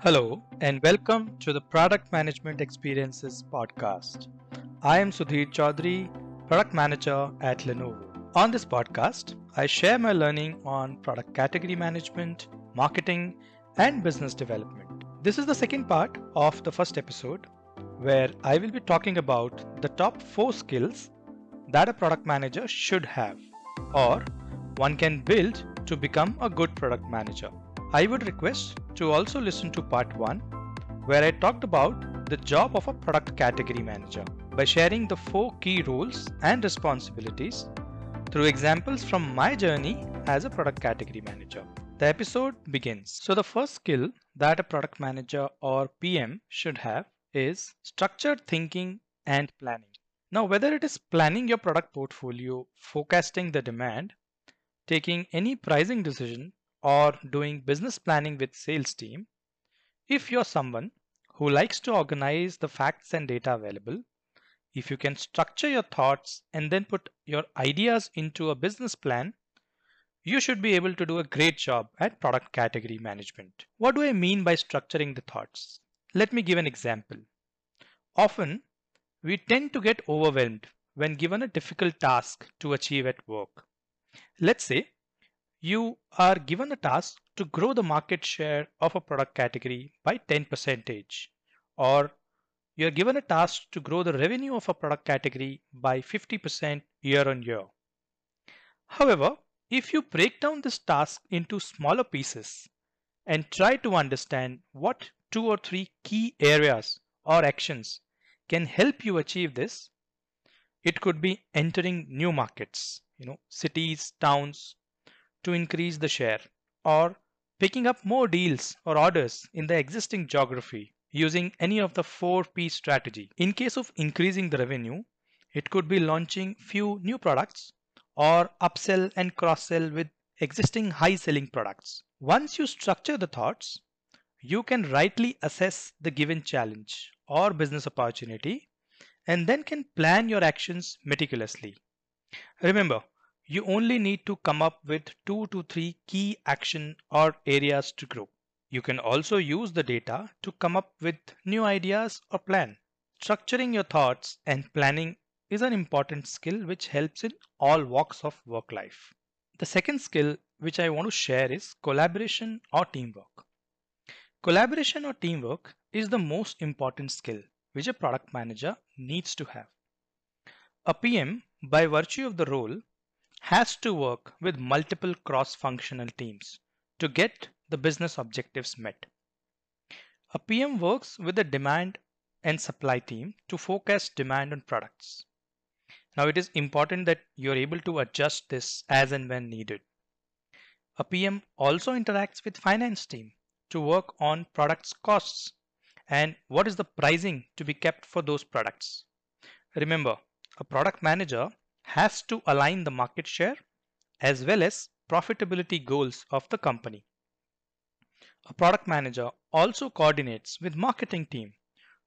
Hello, and welcome to the Product Management Experiences podcast. I am Sudhir Choudhary, Product Manager at Lenovo. On this podcast, I share my learning on product category management, marketing, and business development. This is the second part of the first episode, where I will be talking about the top four skills that a product manager should have, or one can build to become a good product manager. I would request to also listen to part 1 where I talked about the job of a product category manager by sharing the four key roles and responsibilities through examples from my journey as a product category manager. The episode begins. So the first skill that a product manager or PM should have is structured thinking and planning. Now whether it is planning your product portfolio, forecasting the demand, taking any pricing decision or doing business planning with sales team, if you're someone who likes to organize the facts and data available, if you can structure your thoughts and then put your ideas into a business plan, you should be able to do a great job at product category management. What do I mean by structuring the thoughts? Let me give an example. Often, we tend to get overwhelmed when given a difficult task to achieve at work. Let's say you are given a task to grow the market share of a product category by 10 percentage or you're given a task to grow the revenue of a product category by 50% year on year. However, if you break down this task into smaller pieces and try to understand what two or three key areas or actions can help you achieve this, it could be entering new markets, you know, cities, towns, to increase the share or picking up more deals or orders in the existing geography using any of the 4P strategy. In case of increasing the revenue, it could be launching few new products or upsell and cross sell with existing high selling products. Once you structure the thoughts, you can rightly assess the given challenge or business opportunity and then can plan your actions meticulously. Remember, you only need to come up with two to three key action or areas to grow. You can also use the data to come up with new ideas or plan. Structuring your thoughts and planning is an important skill which helps in all walks of work life. The second skill which I want to share is collaboration or teamwork. Collaboration or teamwork is the most important skill which a product manager needs to have. A PM, by virtue of the role, has to work with multiple cross-functional teams to get the business objectives met. A PM works with the demand and supply team to forecast demand on products. Now it is important that you're able to adjust this as and when needed. A PM also interacts with finance team to work on products costs and what is the pricing to be kept for those products. Remember, a product manager has to align the market share as well as profitability goals of the company. A product manager also coordinates with marketing team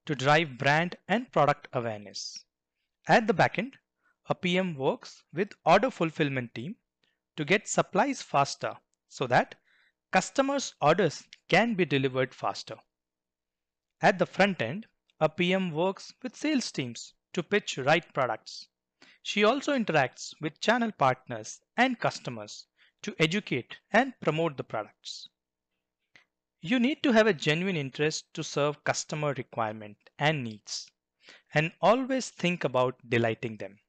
to drive brand and product awareness. At the backend, a PM works with order fulfillment team to get supplies faster so that customers' orders can be delivered faster. At the front end, a PM works with sales teams to pitch right products she also interacts with channel partners and customers to educate and promote the products. You need to have a genuine interest to serve customer requirement and needs and always think about delighting them.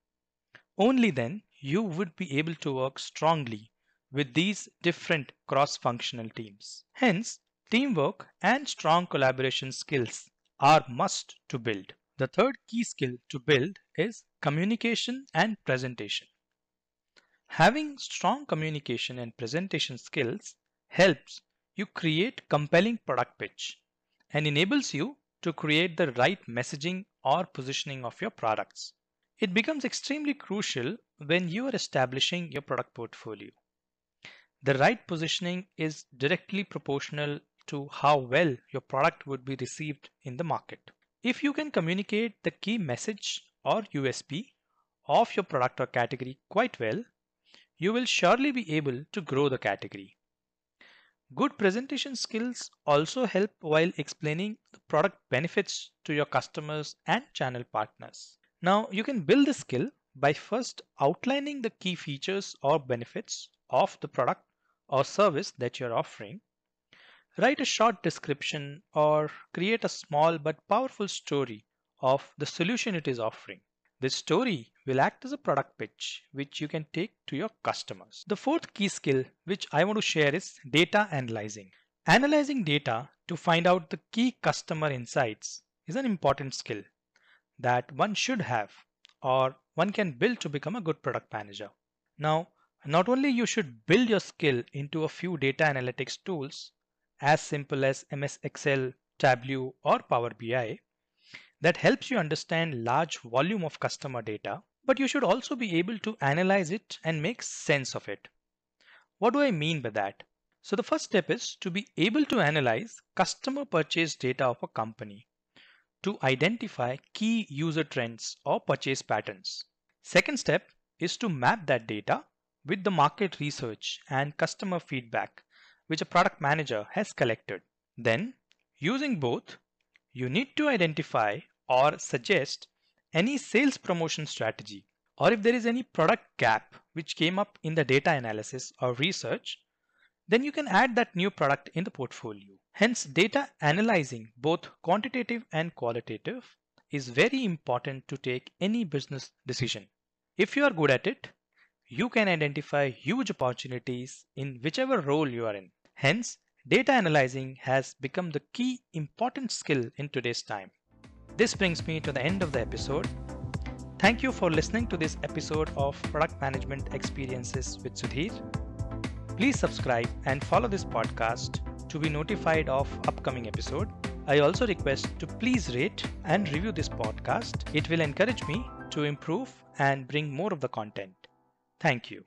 Only then you would be able to work strongly with these different cross-functional teams. Hence, teamwork and strong collaboration skills are must to build. The third key skill to build is communication and presentation. Having strong communication and presentation skills helps you create compelling product pitch and enables you to create the right messaging or positioning of your products. It becomes extremely crucial when you are establishing your product portfolio. The right positioning is directly proportional to how well your product would be received in the market. If you can communicate the key message or USP of your product or category quite well, you will surely be able to grow the category. Good presentation skills also help while explaining the product benefits to your customers and channel partners. Now, you can build the skill by first outlining the key features or benefits of the product or service that you're offering. Write a short description or create a small but powerful story of the solution it is offering. This story will act as a product pitch which you can take to your customers. The fourth key skill which I want to share is data analyzing. Analyzing data to find out the key customer insights is an important skill that one should have or one can build to become a good product manager. Now, not only you should build your skill into a few data analytics tools as simple as MS Excel, Tableau or Power BI that helps you understand large volume of customer data, but you should also be able to analyze it and make sense of it. What do I mean by that? So the first step is to be able to analyze customer purchase data of a company to identify key user trends or purchase patterns. Second step is to map that data with the market research and customer feedback which a product manager has collected. Then, using both, you need to identify or suggest any sales promotion strategy or if there is any product gap which came up in the data analysis or research, then you can add that new product in the portfolio. Hence, data analyzing both quantitative and qualitative is very important to take any business decision. If you are good at it, you can identify huge opportunities in whichever role you are in. Hence, data analyzing has become the key important skill in today's time. This brings me to the end of the episode. Thank you for listening to this episode of Product Management Experiences with Sudhir. Please subscribe and follow this podcast to be notified of upcoming episode. I also request to please rate and review this podcast. It will encourage me to improve and bring more of the content. Thank you.